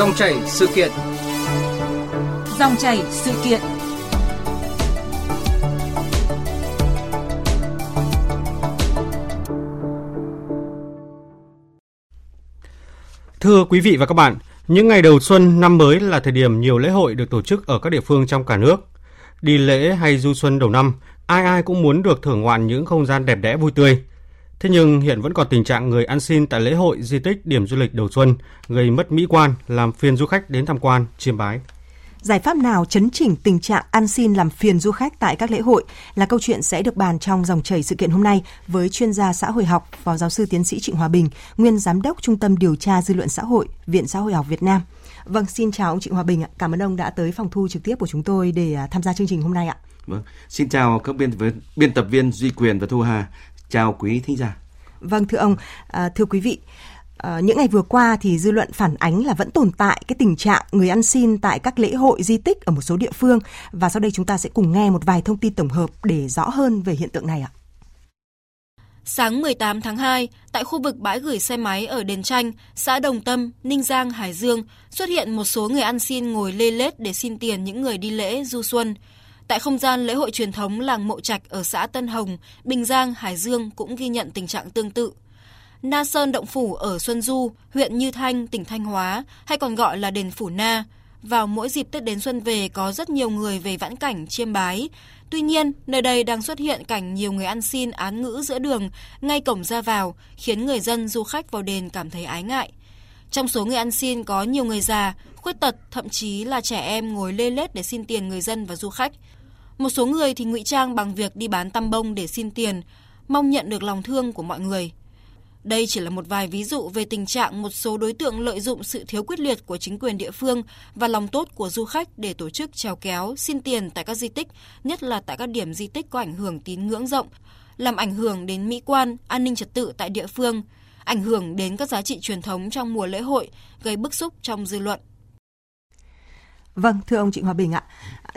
Dòng chảy sự kiện. Dòng chảy sự kiện. Thưa quý vị và các bạn, những ngày đầu xuân năm mới là thời điểm nhiều lễ hội được tổ chức ở các địa phương trong cả nước. Đi lễ hay du xuân đầu năm, ai ai cũng muốn được thưởng ngoạn những không gian đẹp đẽ vui tươi. Thế nhưng hiện vẫn còn tình trạng người ăn xin tại lễ hội, di tích, điểm du lịch đầu xuân gây mất mỹ quan, làm phiền du khách đến tham quan, chiêm bái. Giải pháp nào chấn chỉnh tình trạng ăn xin làm phiền du khách tại các lễ hội là câu chuyện sẽ được bàn trong dòng chảy sự kiện hôm nay với chuyên gia xã hội học, phó giáo sư tiến sĩ Trịnh Hòa Bình, nguyên giám đốc Trung tâm Điều tra Dư luận Xã hội, Viện Xã hội học Việt Nam. Vâng, xin chào ông Trịnh Hòa Bình ạ. Cảm ơn ông đã tới phòng thu trực tiếp của chúng tôi để à, tham gia chương trình hôm nay ạ. Vâng, xin chào các biên biên tập viên Duy Quyền và Thu Hà. Chào quý thính giả. Vâng thưa ông, à, thưa quý vị, À, những ngày vừa qua thì dư luận phản ánh là vẫn tồn tại cái tình trạng người ăn xin tại các lễ hội di tích ở một số địa phương và sau đây chúng ta sẽ cùng nghe một vài thông tin tổng hợp để rõ hơn về hiện tượng này ạ. Sáng 18 tháng 2, tại khu vực bãi gửi xe máy ở Đền Tranh, xã Đồng Tâm, Ninh Giang, Hải Dương, xuất hiện một số người ăn xin ngồi lê lết để xin tiền những người đi lễ du xuân. Tại không gian lễ hội truyền thống làng Mộ Trạch ở xã Tân Hồng, Bình Giang, Hải Dương cũng ghi nhận tình trạng tương tự. Na Sơn Động Phủ ở Xuân Du, huyện Như Thanh, tỉnh Thanh Hóa, hay còn gọi là đền Phủ Na. Vào mỗi dịp Tết đến xuân về có rất nhiều người về vãn cảnh chiêm bái. Tuy nhiên, nơi đây đang xuất hiện cảnh nhiều người ăn xin án ngữ giữa đường, ngay cổng ra vào, khiến người dân du khách vào đền cảm thấy ái ngại. Trong số người ăn xin có nhiều người già, khuyết tật, thậm chí là trẻ em ngồi lê lết để xin tiền người dân và du khách. Một số người thì ngụy trang bằng việc đi bán tăm bông để xin tiền, mong nhận được lòng thương của mọi người. Đây chỉ là một vài ví dụ về tình trạng một số đối tượng lợi dụng sự thiếu quyết liệt của chính quyền địa phương và lòng tốt của du khách để tổ chức trèo kéo, xin tiền tại các di tích, nhất là tại các điểm di tích có ảnh hưởng tín ngưỡng rộng, làm ảnh hưởng đến mỹ quan, an ninh trật tự tại địa phương, ảnh hưởng đến các giá trị truyền thống trong mùa lễ hội, gây bức xúc trong dư luận. Vâng, thưa ông Trịnh Hòa Bình ạ.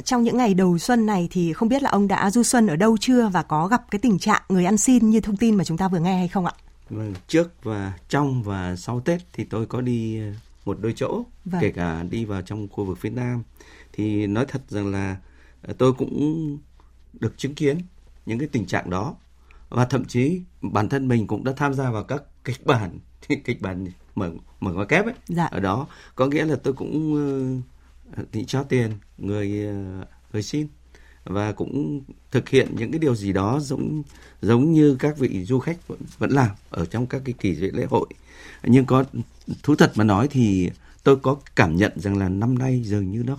Trong những ngày đầu xuân này thì không biết là ông đã du xuân ở đâu chưa và có gặp cái tình trạng người ăn xin như thông tin mà chúng ta vừa nghe hay không ạ? Vâng, trước và trong và sau Tết thì tôi có đi ờ, một đôi chỗ, vâng. kể cả đi vào trong khu vực phía Nam. Thì nói thật rằng là ờ, tôi cũng được chứng kiến những cái tình trạng đó và thậm chí bản thân mình cũng đã tham gia vào các kịch bản kịch bản mở mở ngoặc kép ấy dạ. ở đó có nghĩa là tôi cũng uh, thì cho tiền người ờ, người xin. Và cũng thực hiện những cái điều gì đó giống giống như các vị du khách vẫn, vẫn làm ở trong các cái kỳ lễ hội. Nhưng có thú thật mà nói thì tôi có cảm nhận rằng là năm nay dường như nó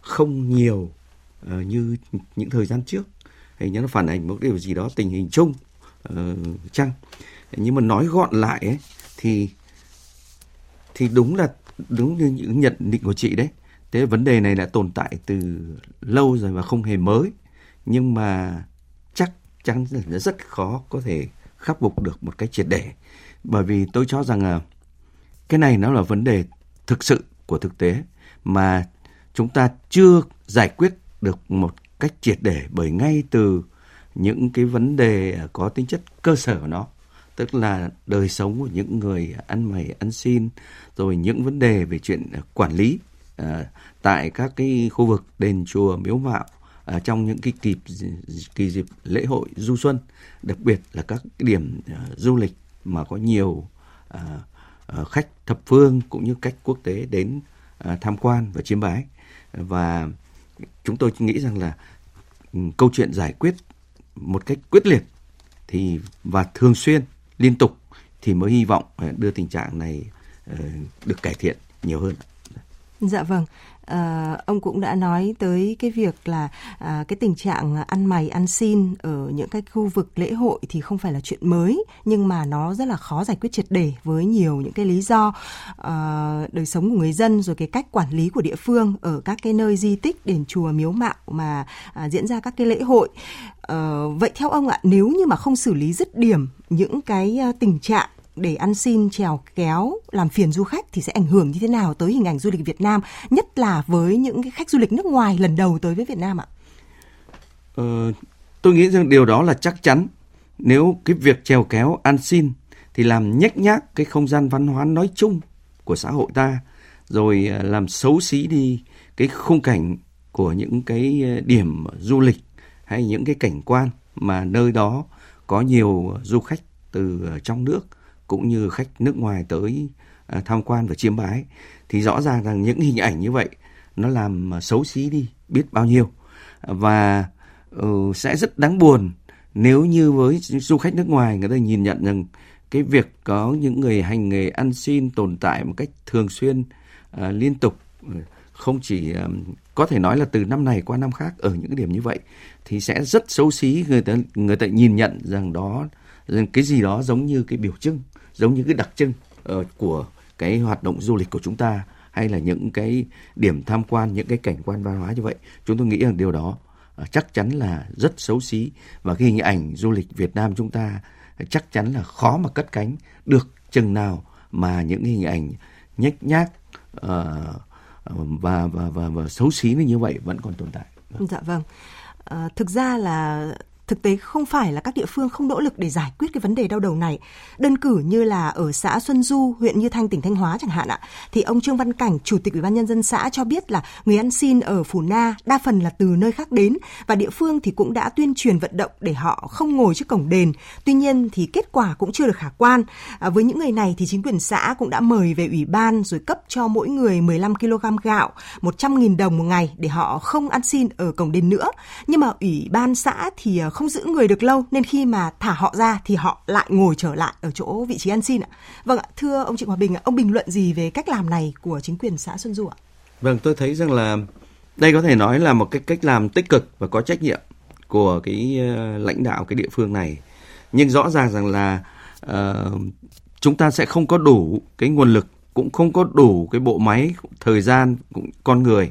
không nhiều uh, như những thời gian trước. Hình như nó phản ánh một điều gì đó tình hình chung uh, chăng? Nhưng mà nói gọn lại ấy, thì thì đúng là đúng như những nhận định của chị đấy thế vấn đề này đã tồn tại từ lâu rồi và không hề mới. Nhưng mà chắc chắn là rất khó có thể khắc phục được một cách triệt để. Bởi vì tôi cho rằng là cái này nó là vấn đề thực sự của thực tế mà chúng ta chưa giải quyết được một cách triệt để bởi ngay từ những cái vấn đề có tính chất cơ sở của nó. Tức là đời sống của những người ăn mày, ăn xin, rồi những vấn đề về chuyện quản lý. Ờ, tại các cái khu vực đền chùa miếu mạo ở trong những cái kỳ kỳ dịp lễ hội du xuân, đặc biệt là các điểm ờ, du lịch mà có nhiều khách thập phương cũng như khách quốc tế đến tham quan và chiêm bái và chúng tôi nghĩ rằng là ừ, câu chuyện giải quyết một cách quyết liệt thì, và thường xuyên, liên tục thì mới hy vọng đưa tình trạng này được cải thiện nhiều hơn. Dạ vâng. À, ông cũng đã nói tới cái việc là à, cái tình trạng ăn mày ăn xin ở những cái khu vực lễ hội thì không phải là chuyện mới nhưng mà nó rất là khó giải quyết triệt để với nhiều những cái lý do à, đời sống của người dân rồi cái cách quản lý của địa phương ở các cái nơi di tích đền chùa miếu mạo mà à, diễn ra các cái lễ hội à, vậy theo ông ạ nếu như mà không xử lý dứt điểm những cái tình trạng để ăn xin trèo kéo làm phiền du khách thì sẽ ảnh hưởng như thế nào tới hình ảnh du lịch Việt Nam, nhất là với những cái khách du lịch nước ngoài lần đầu tới với Việt Nam ạ? Ờ, tôi nghĩ rằng điều đó là chắc chắn. Nếu cái việc trèo kéo ăn xin thì làm nhếch nhác cái không gian văn hóa nói chung của xã hội ta rồi ờ, làm xấu xí đi cái khung cảnh của những cái ờ, điểm du lịch hay những cái cảnh quan mà nơi đó có nhiều du khách từ ờ, trong nước cũng như khách nước ngoài tới à, tham quan và chiêm bái thì rõ ràng rằng những hình ảnh như vậy nó làm à, xấu xí đi biết bao nhiêu. Và uh, sẽ rất đáng buồn nếu như với du khách nước ngoài người ta nhìn nhận rằng cái việc có những người hành nghề ăn xin tồn tại một cách thường xuyên uh, liên tục ừ, không chỉ uh, có thể nói là từ năm này qua năm khác ở những cái điểm như vậy thì sẽ rất xấu xí người ta người ta nhìn nhận rằng đó cái gì đó giống như cái biểu trưng giống như cái đặc trưng uh, của cái hoạt động du lịch của chúng ta hay là những cái điểm tham quan những cái cảnh quan văn hóa như vậy chúng tôi nghĩ rằng điều đó à, chắc chắn là rất xấu xí và cái hình ảnh du lịch Việt Nam chúng ta chắc chắn là khó mà cất cánh được chừng nào mà những hình ảnh nhếch nhác uh, và, và và và xấu xí như vậy vẫn còn tồn tại. Dạ vâng. À, thực ra là thực tế không phải là các địa phương không nỗ lực để giải quyết cái vấn đề đau đầu này. Đơn cử như là ở xã Xuân Du, huyện Như Thanh, tỉnh Thanh Hóa chẳng hạn ạ, thì ông Trương Văn Cảnh, chủ tịch Ủy ban nhân dân xã cho biết là người ăn xin ở Phủ Na đa phần là từ nơi khác đến và địa phương thì cũng đã tuyên truyền vận động để họ không ngồi trước cổng đền. Tuy nhiên thì kết quả cũng chưa được khả quan. À, với những người này thì chính quyền xã cũng đã mời về ủy ban rồi cấp cho mỗi người 15 kg gạo, 100.000 đồng một ngày để họ không ăn xin ở cổng đền nữa. Nhưng mà ủy ban xã thì à, không giữ người được lâu nên khi mà thả họ ra thì họ lại ngồi trở lại ở chỗ vị trí ăn xin ạ. Vâng ạ, thưa ông Trịnh Hòa Bình, ông bình luận gì về cách làm này của chính quyền xã Xuân Du ạ? Vâng, tôi thấy rằng là đây có thể nói là một cái cách làm tích cực và có trách nhiệm của cái ờ, lãnh đạo cái địa phương này. Nhưng rõ ràng rằng là uh, chúng ta sẽ không có đủ cái nguồn lực cũng không có đủ cái bộ máy thời gian cũng con người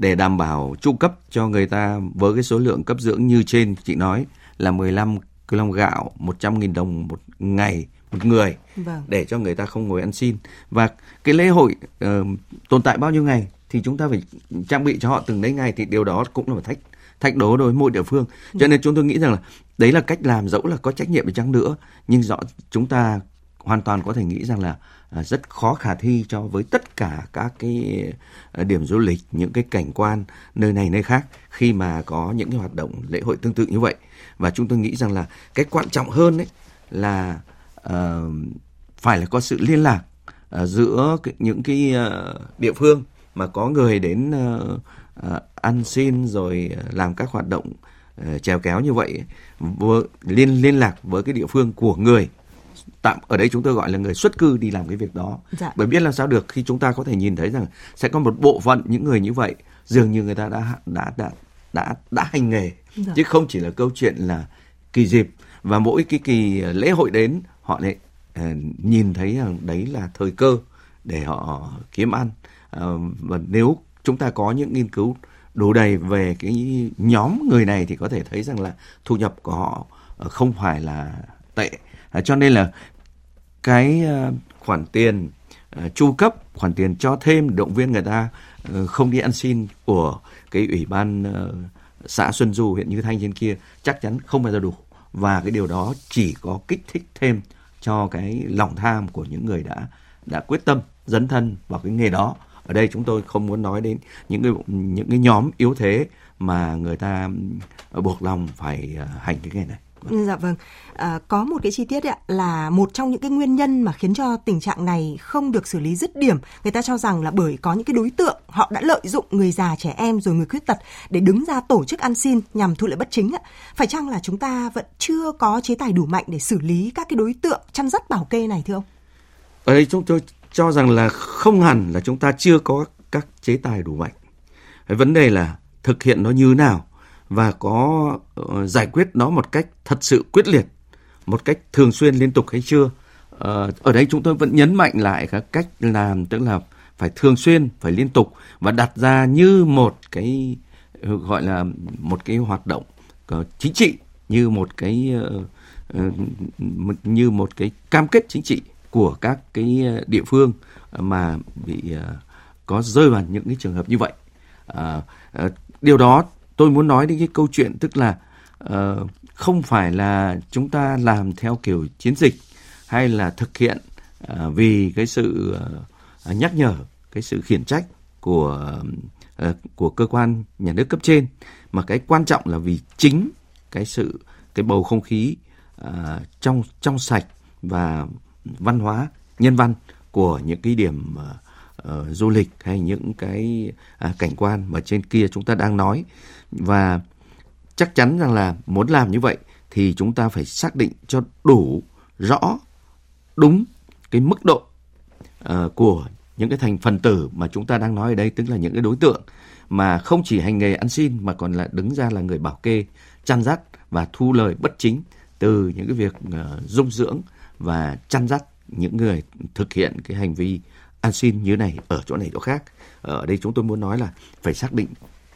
để đảm bảo chu cấp cho người ta với cái số lượng cấp dưỡng như trên chị nói là 15 kg gạo, 100.000 đồng một ngày một người vâng. để cho người ta không ngồi ăn xin. Và cái lễ hội uh, tồn tại bao nhiêu ngày thì chúng ta phải trang bị cho họ từng đấy ngày thì điều đó cũng là một thách thách đố đối với mỗi địa phương. Cho nên chúng tôi nghĩ rằng là đấy là cách làm dẫu là có trách nhiệm đi chăng nữa nhưng rõ chúng ta hoàn toàn có thể nghĩ rằng là à, rất khó khả thi cho với tất cả các cái à, điểm du lịch những cái cảnh quan nơi này nơi khác khi mà có những cái hoạt động lễ hội tương tự như vậy. Và chúng tôi nghĩ rằng là cái quan trọng hơn đấy là uh, phải là có sự liên lạc uh, giữa những cái uh, địa phương mà có người đến uh, uh, ăn xin rồi làm các hoạt động uh, trèo kéo như vậy với, liên liên lạc với cái địa phương của người tạm ở đây chúng tôi gọi là người xuất cư đi làm cái việc đó dạ. bởi biết làm sao được khi chúng ta có thể nhìn thấy rằng sẽ có một bộ phận những người như vậy dường như người ta đã đã đã đã đã hành nghề dạ. chứ không chỉ là câu chuyện là kỳ dịp và mỗi cái kỳ lễ hội đến họ lại uh, nhìn thấy rằng đấy là thời cơ để họ kiếm ăn uh, và nếu chúng ta có những nghiên cứu đủ đầy về cái nhóm người này thì có thể thấy rằng là thu nhập của họ không phải là tệ À, cho nên là cái uh, khoản tiền uh, chu cấp, khoản tiền cho thêm động viên người ta uh, không đi ăn xin của cái ủy ban uh, xã Xuân Du huyện Như Thanh trên kia chắc chắn không bao giờ đủ. Và cái điều đó chỉ có kích thích thêm cho cái lòng tham của những người đã đã quyết tâm dấn thân vào cái nghề đó. Ở đây chúng tôi không muốn nói đến những cái những cái nhóm yếu thế mà người ta buộc lòng phải hành cái nghề này. Dạ vâng. À, có một cái chi tiết ạ là một trong những cái nguyên nhân mà khiến cho tình trạng này không được xử lý dứt điểm. Người ta cho rằng là bởi có những cái đối tượng họ đã lợi dụng người già, trẻ em rồi người khuyết tật để đứng ra tổ chức ăn xin nhằm thu lợi bất chính ạ. Phải chăng là chúng ta vẫn chưa có chế tài đủ mạnh để xử lý các cái đối tượng chăn dắt bảo kê này thưa ông? Ờ, Ở đây chúng tôi cho rằng là không hẳn là chúng ta chưa có các chế tài đủ mạnh. Cái vấn đề là thực hiện nó như nào và có ờ, giải quyết nó một cách thật sự quyết liệt, một cách thường xuyên liên tục hay chưa. Ờ, ở đây chúng tôi vẫn nhấn mạnh lại các cách làm tức là phải thường xuyên, phải liên tục và đặt ra như một cái ờ, gọi là một cái hoạt động chính trị như một cái như một cái cam kết chính trị của các cái địa phương mà bị có rơi vào những cái trường hợp như vậy. Điều đó tôi muốn nói đến cái câu chuyện tức là uh, không phải là chúng ta làm theo kiểu chiến dịch hay là thực hiện uh, vì cái sự uh, nhắc nhở cái sự khiển trách của uh, của cơ quan nhà nước cấp trên. Mà cái quan trọng là vì chính cái sự cái bầu không khí uh, trong trong sạch và văn hóa nhân văn của những cái điểm uh, uh, du lịch hay những cái uh, cảnh quan mà trên kia chúng ta đang nói và chắc chắn rằng là muốn làm như vậy thì chúng ta phải xác định cho đủ rõ đúng cái mức độ uh, của những cái thành phần tử mà chúng ta đang nói ở đây tức là những cái đối tượng mà không chỉ hành nghề ăn xin mà còn là đứng ra là người bảo kê chăn dắt và thu lời bất chính từ những cái việc uh, dung dưỡng và chăn dắt những người thực hiện cái hành vi ăn xin như này ở chỗ này chỗ khác. Ờ, ở đây chúng tôi muốn nói là phải xác định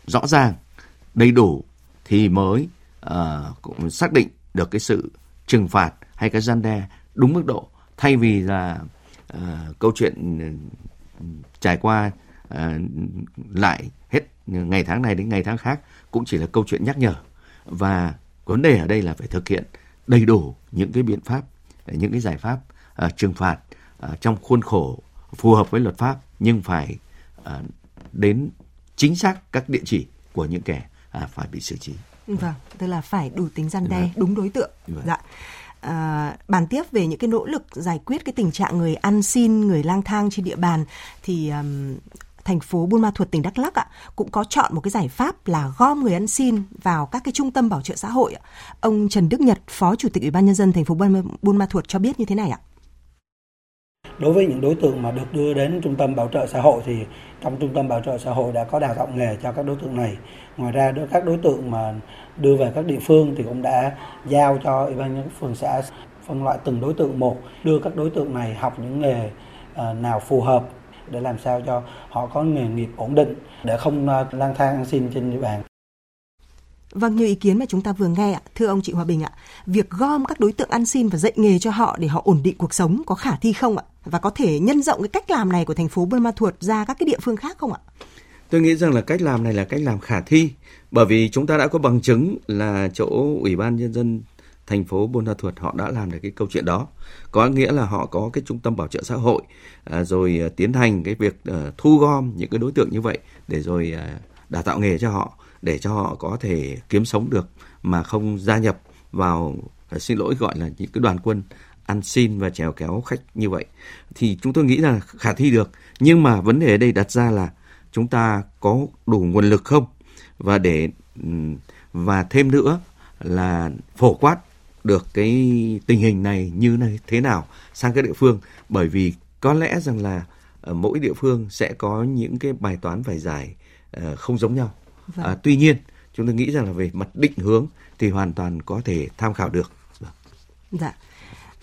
rõ ràng đầy đủ thì mới uh, cũng xác định được cái sự trừng phạt hay cái gian đe đúng mức độ. Thay vì là uh, câu chuyện ừ, trải qua uh, lại hết ngày tháng này đến ngày tháng khác cũng chỉ là câu chuyện nhắc nhở. Và vấn đề ở đây là phải thực hiện đầy đủ những cái biện pháp những cái giải pháp uh, trừng phạt uh, trong khuôn khổ phù hợp với luật pháp nhưng phải uh, đến chính xác các địa chỉ của những kẻ uh, phải bị xử trí. Vâng, tức là phải đủ tính gian đe, vâng. đúng đối tượng. Vâng. Dạ. À, bàn tiếp về những cái nỗ lực giải quyết cái tình trạng người ăn xin, người lang thang trên địa bàn thì um, thành phố Buôn Ma Thuột tỉnh Đắk Lắk ạ cũng có chọn một cái giải pháp là gom người ăn xin vào các cái trung tâm bảo trợ xã hội. Ông Trần Đức Nhật, Phó Chủ tịch Ủy ban nhân dân thành phố Buôn Ma Thuột cho biết như thế này ạ. Đối với những đối tượng mà được đưa đến trung tâm bảo trợ xã hội thì trong trung tâm bảo trợ xã hội đã có đào tạo nghề cho các đối tượng này. Ngoài ra đối các đối tượng mà đưa về các địa phương thì cũng đã giao cho ủy ban nhân phường xã phân loại từng đối tượng một, đưa các đối tượng này học những nghề ờ, nào phù hợp để làm sao cho họ có nghề nghiệp ổn định để không ờ, lang thang ăn xin trên địa bàn. Vâng, như ý kiến mà chúng ta vừa nghe ạ, thưa ông chị Hòa Bình ạ, việc gom các đối tượng ăn xin và dạy nghề cho họ để họ ổn định cuộc sống có khả thi không ạ? Và có thể nhân rộng cái cách làm này của thành phố Buôn Ma Thuột ra các cái địa phương khác không ạ? Tôi nghĩ rằng là cách làm này là cách làm khả thi bởi vì chúng ta đã có bằng chứng là chỗ Ủy ban nhân dân thành phố Buôn Ma Thuột họ đã làm được cái câu chuyện đó. Có nghĩa là họ có cái trung tâm bảo trợ xã hội à, rồi à, tiến hành cái việc à, thu gom những cái đối tượng như vậy để rồi à, đào tạo nghề cho họ để cho họ có thể kiếm sống được mà không gia nhập vào à, xin lỗi gọi là những cái đoàn quân ăn xin và trèo kéo khách như vậy. Thì chúng tôi nghĩ là khả thi được nhưng mà vấn đề ở đây đặt ra là chúng ta có đủ nguồn lực không? Và để và thêm nữa là phổ quát được cái tình hình này như này thế nào sang các địa phương. Bởi vì có lẽ rằng là ở mỗi địa phương sẽ có những cái bài toán phải giải uh, không giống nhau. Vâng. À, tuy nhiên chúng tôi nghĩ rằng là về mặt định hướng thì hoàn toàn có thể tham khảo được. Dạ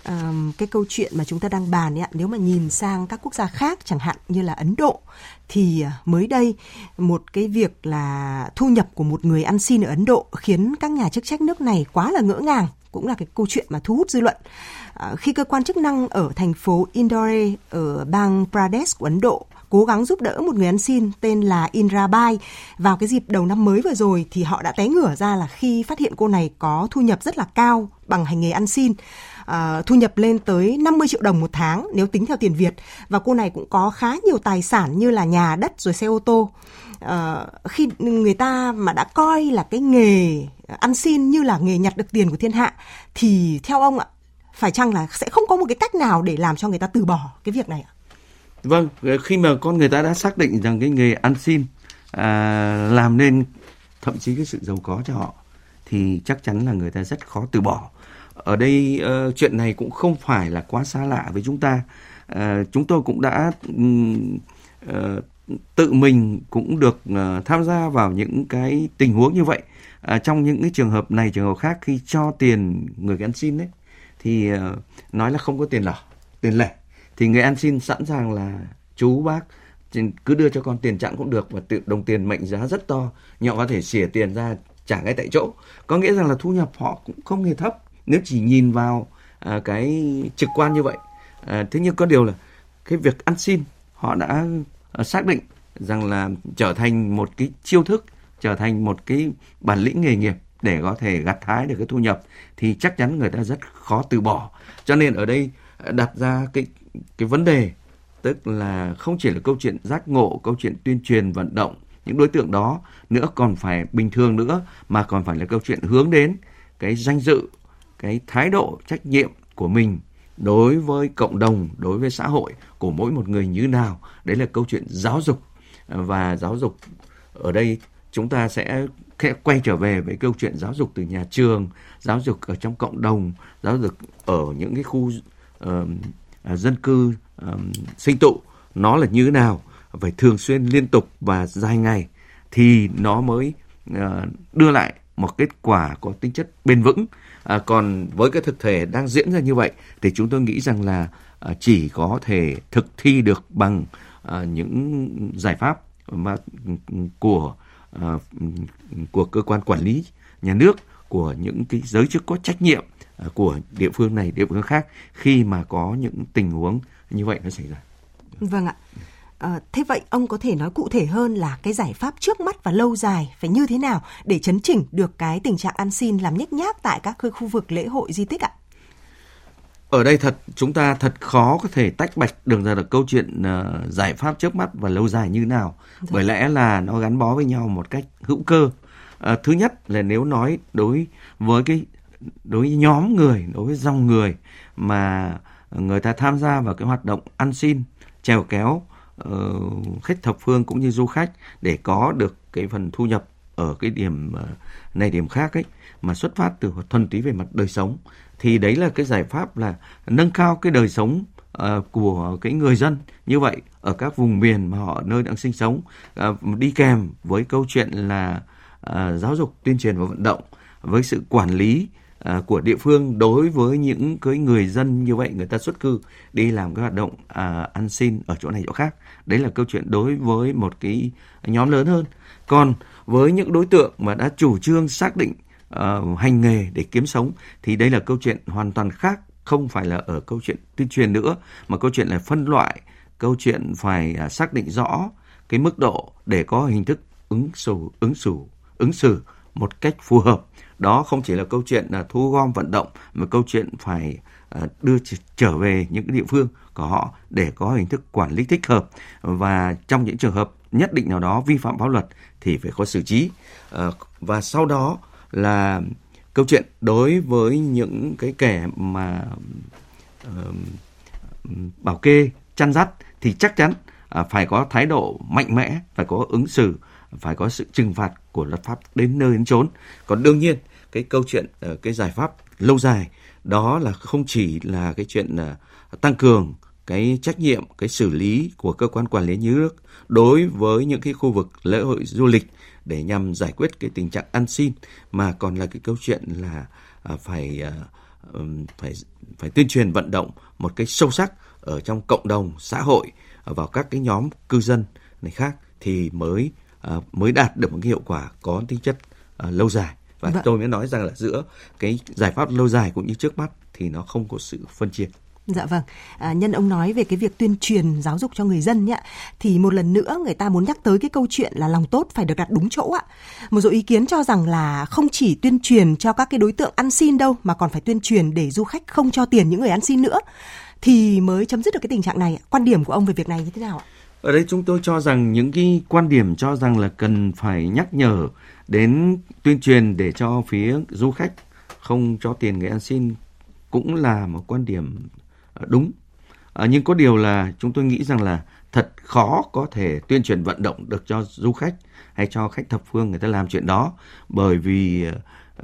um, cái câu chuyện mà chúng ta đang bàn ấy, nếu mà nhìn sang các quốc gia khác chẳng hạn như là Ấn Độ thì à, mới đây một cái việc là thu nhập của một người ăn xin ở Ấn Độ khiến các nhà chức trách nước này quá là ngỡ ngàng cũng là cái câu chuyện mà thu hút dư luận à, khi cơ quan chức năng ở thành phố Indore ở bang Pradesh của Ấn Độ cố gắng giúp đỡ một người ăn xin tên là Indra Bai. Vào cái dịp đầu năm mới vừa rồi thì họ đã té ngửa ra là khi phát hiện cô này có thu nhập rất là cao bằng hành nghề ăn xin. À, thu nhập lên tới 50 triệu đồng một tháng nếu tính theo tiền Việt. Và cô này cũng có khá nhiều tài sản như là nhà đất rồi xe ô tô. À, khi người ta mà đã coi là cái nghề ăn xin như là nghề nhặt được tiền của thiên hạ thì theo ông ạ phải chăng là sẽ không có một cái cách nào để làm cho người ta từ bỏ cái việc này ạ? Vâng, ờ, khi mà con người ta đã xác định rằng cái nghề ăn xin à, làm nên thậm chí cái sự giàu có cho họ thì chắc chắn là người ta rất khó từ bỏ. Ở đây uh, chuyện này cũng không phải là quá xa lạ với chúng ta. Uh, chúng tôi cũng đã uh, tự mình cũng được uh, tham gia vào những cái tình huống như vậy. Uh, trong những cái trường hợp này trường hợp khác khi cho tiền người ăn xin đấy thì uh, nói là không có tiền lẻ tiền lẻ thì người ăn xin sẵn sàng là chú bác. Cứ đưa cho con tiền chặn cũng được và tự đồng tiền mệnh giá rất to. Nhỏ có thể xỉa tiền ra trả ngay tại chỗ. Có nghĩa rằng là thu nhập họ cũng không hề thấp nếu chỉ nhìn vào à, cái trực quan như vậy. À, thế nhưng có điều là cái việc ăn xin họ đã à, xác định rằng là trở thành một cái chiêu thức trở thành một cái bản lĩnh nghề nghiệp để có thể gặt hái được cái thu nhập thì chắc chắn người ta rất khó từ bỏ. Cho nên ở đây đặt ra cái cái vấn đề tức là không chỉ là câu chuyện giác ngộ câu chuyện tuyên truyền vận động những đối tượng đó nữa còn phải bình thường nữa mà còn phải là câu chuyện hướng đến cái danh dự cái thái độ trách nhiệm của mình đối với cộng đồng đối với xã hội của mỗi một người như nào. Đấy là câu chuyện giáo dục. Và giáo dục ở đây chúng ta sẽ quay trở về với câu chuyện giáo dục từ nhà trường giáo dục ở trong cộng đồng giáo dục ở những cái khu uh, À, dân cư sinh tụ nó là như thế nào phải thường xuyên liên tục và dài ngày thì nó mới uh, đưa lại một kết quả có tính chất bền vững. À, còn với cái thực thể đang diễn ra như vậy thì chúng tôi nghĩ rằng là à, chỉ có thể thực thi được bằng à, những giải pháp mà của à, của cơ quan quản lý nhà nước của những cái giới chức có trách nhiệm của địa phương này địa phương khác khi mà có những tình huống như vậy nó xảy ra. Vâng ạ. À, thế vậy ông có thể nói cụ thể hơn là cái giải pháp trước mắt và lâu dài phải như thế nào để chấn chỉnh được cái tình trạng ăn xin làm nhếch nhác tại các khu vực lễ hội di tích ạ? Ở đây thật chúng ta thật khó có thể tách bạch được ra được câu chuyện uh, giải pháp trước mắt và lâu dài như nào. Dạ. Bởi lẽ là nó gắn bó với nhau một cách hữu cơ. Uh, thứ nhất là nếu nói đối với cái đối với nhóm người, đối với dòng người mà người ta tham gia vào cái hoạt động ăn xin, trèo kéo uh, khách thập phương cũng như du khách để có được cái phần thu nhập ở cái điểm ờ, này điểm khác ấy mà xuất phát từ thuần túy về mặt đời sống thì đấy là cái giải pháp là nâng cao cái đời sống uh, của cái người dân như vậy ở các vùng miền mà họ nơi đang sinh sống. Uh, đi kèm với câu chuyện là uh, giáo dục tuyên truyền và vận động với sự quản lý À, của địa phương đối với những cái người dân như vậy người ta xuất cư đi làm cái hoạt động à, ăn xin ở chỗ này chỗ khác. Đấy là câu chuyện đối với một cái nhóm lớn hơn. Còn với những đối tượng mà đã chủ trương xác định uh, hành nghề để kiếm sống thì đây là câu chuyện hoàn toàn khác không phải là ở câu chuyện tuyên truyền nữa mà câu chuyện là phân loại câu chuyện phải uh, xác định rõ cái mức độ để có hình thức ứng xử ứng xử ứng xử một cách phù hợp đó không chỉ là câu chuyện là thu gom vận động mà câu chuyện phải à, đưa trở về những cái địa phương của họ để có hình thức quản lý thích hợp. Và trong những trường hợp nhất định nào đó vi phạm pháp luật thì phải có xử trí. Ờ, và sau đó là câu chuyện đối với những cái kẻ mà uh, bảo kê chăn dắt thì chắc chắn uh, phải có thái độ mạnh mẽ phải có ứng xử phải có sự trừng phạt của luật pháp đến nơi đến chốn. Còn đương nhiên, cái câu chuyện ờ, cái giải pháp lâu dài, đó là không chỉ là cái chuyện ờ, tăng cường cái trách nhiệm, cái xử lý của cơ quan quản lý nhà nước đối với những cái khu vực lễ hội du lịch để nhằm giải quyết cái tình trạng ăn xin, mà còn là cái câu chuyện là ờ, phải phải phải tuyên truyền vận động một cái sâu sắc ở trong cộng đồng, xã hội vào các cái nhóm cư dân này khác thì mới mới đạt được một cái hiệu quả có tính chất lâu dài và vâng. tôi mới nói rằng là giữa cái giải pháp lâu dài cũng như trước mắt thì nó không có sự phân chia Dạ vâng, à, nhân ông nói về cái việc tuyên truyền giáo dục cho người dân nhé, thì một lần nữa người ta muốn nhắc tới cái câu chuyện là lòng tốt phải được đặt đúng chỗ ạ. Một số ý kiến cho rằng là không chỉ tuyên truyền cho các cái đối tượng ăn xin đâu, mà còn phải tuyên truyền để du khách không cho tiền những người ăn xin nữa, thì mới chấm dứt được cái tình trạng này. Quan điểm của ông về việc này như thế nào ạ? Ở đây chúng tôi cho rằng những cái quan điểm cho rằng là cần phải nhắc nhở đến tuyên truyền để cho phía du khách không cho tiền người ăn xin cũng là một quan điểm ờ, đúng. À, nhưng có điều là chúng tôi nghĩ rằng là thật khó có thể tuyên truyền vận động được cho du khách hay cho khách thập phương người ta làm chuyện đó bởi vì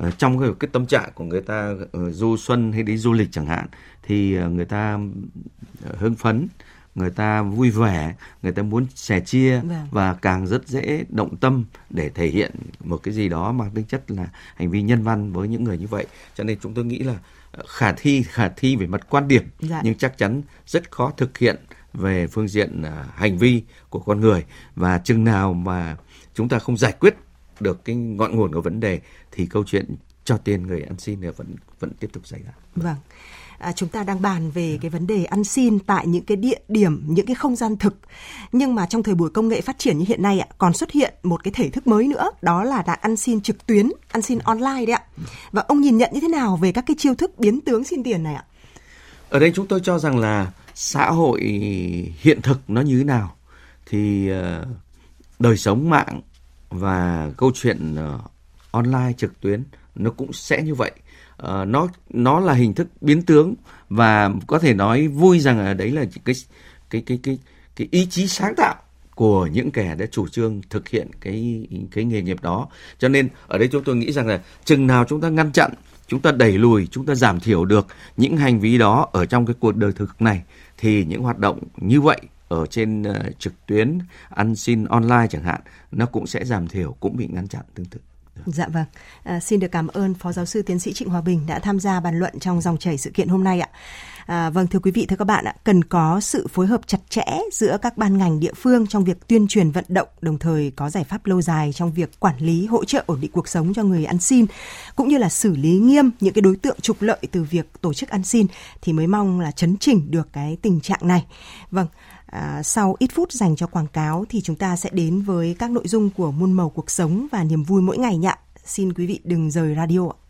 uh, trong cái, cái tâm trạng của người ta uh, du xuân hay đi du lịch chẳng hạn thì uh, người ta hưng phấn người ta vui vẻ người ta muốn sẻ chia vâng. và càng rất dễ động tâm để thể hiện một cái gì đó mang tính chất là hành vi nhân văn với những người như vậy cho nên chúng tôi nghĩ là ờ, khả thi khả thi về mặt quan điểm dạ. nhưng chắc chắn rất khó thực hiện về phương diện uh, hành vi của con người và chừng nào mà chúng ta không giải quyết được cái ngọn nguồn của vấn đề thì câu chuyện cho tiền người ăn xin vẫn vẫn tiếp tục xảy ra. Vâng à, chúng ta đang bàn về cái vấn đề ăn xin tại những cái địa điểm, những cái không gian thực. Nhưng mà trong thời buổi công nghệ phát triển như hiện nay ạ, còn xuất hiện một cái thể thức mới nữa, đó là đã ăn xin trực tuyến, ăn xin online đấy ạ. Và ông nhìn nhận như thế nào về các cái chiêu thức biến tướng xin tiền này ạ? Ở đây chúng tôi cho rằng là xã hội hiện thực nó như thế nào thì ờ, đời sống mạng và câu chuyện ờ, online trực tuyến nó cũng sẽ như vậy uh, nó nó là hình thức biến tướng và có thể nói vui rằng là đấy là cái cái cái cái cái ý chí sáng tạo của những kẻ đã chủ trương thực hiện cái cái nghề nghiệp đó. Cho nên ở đây chúng tôi nghĩ rằng là chừng nào chúng ta ngăn chặn chúng ta đẩy lùi chúng ta giảm thiểu được những hành vi đó ở trong cái cuộc đời thực này thì những hoạt động như vậy ở trên uh, trực tuyến ăn xin online chẳng hạn nó cũng sẽ giảm thiểu cũng bị ngăn chặn tương tự. Dạ vâng. À, xin được cảm ơn Phó Giáo sư Tiến sĩ Trịnh Hòa Bình đã tham gia bàn luận trong dòng chảy sự kiện hôm nay ạ. À, vâng thưa quý vị thưa các bạn ạ, cần có sự phối hợp chặt chẽ giữa các ban ngành địa phương trong việc tuyên truyền vận động, đồng thời có giải pháp lâu dài trong việc quản lý hỗ trợ ổn định cuộc sống cho người ăn xin, cũng như là xử lý nghiêm những cái đối tượng trục lợi từ việc tổ chức ăn xin thì mới mong là chấn chỉnh được cái tình trạng này. Vâng. À, sau ít phút dành cho quảng cáo thì chúng ta sẽ đến với các nội dung của muôn màu cuộc sống và niềm vui mỗi ngày nhạ. Xin quý vị đừng rời radio ạ.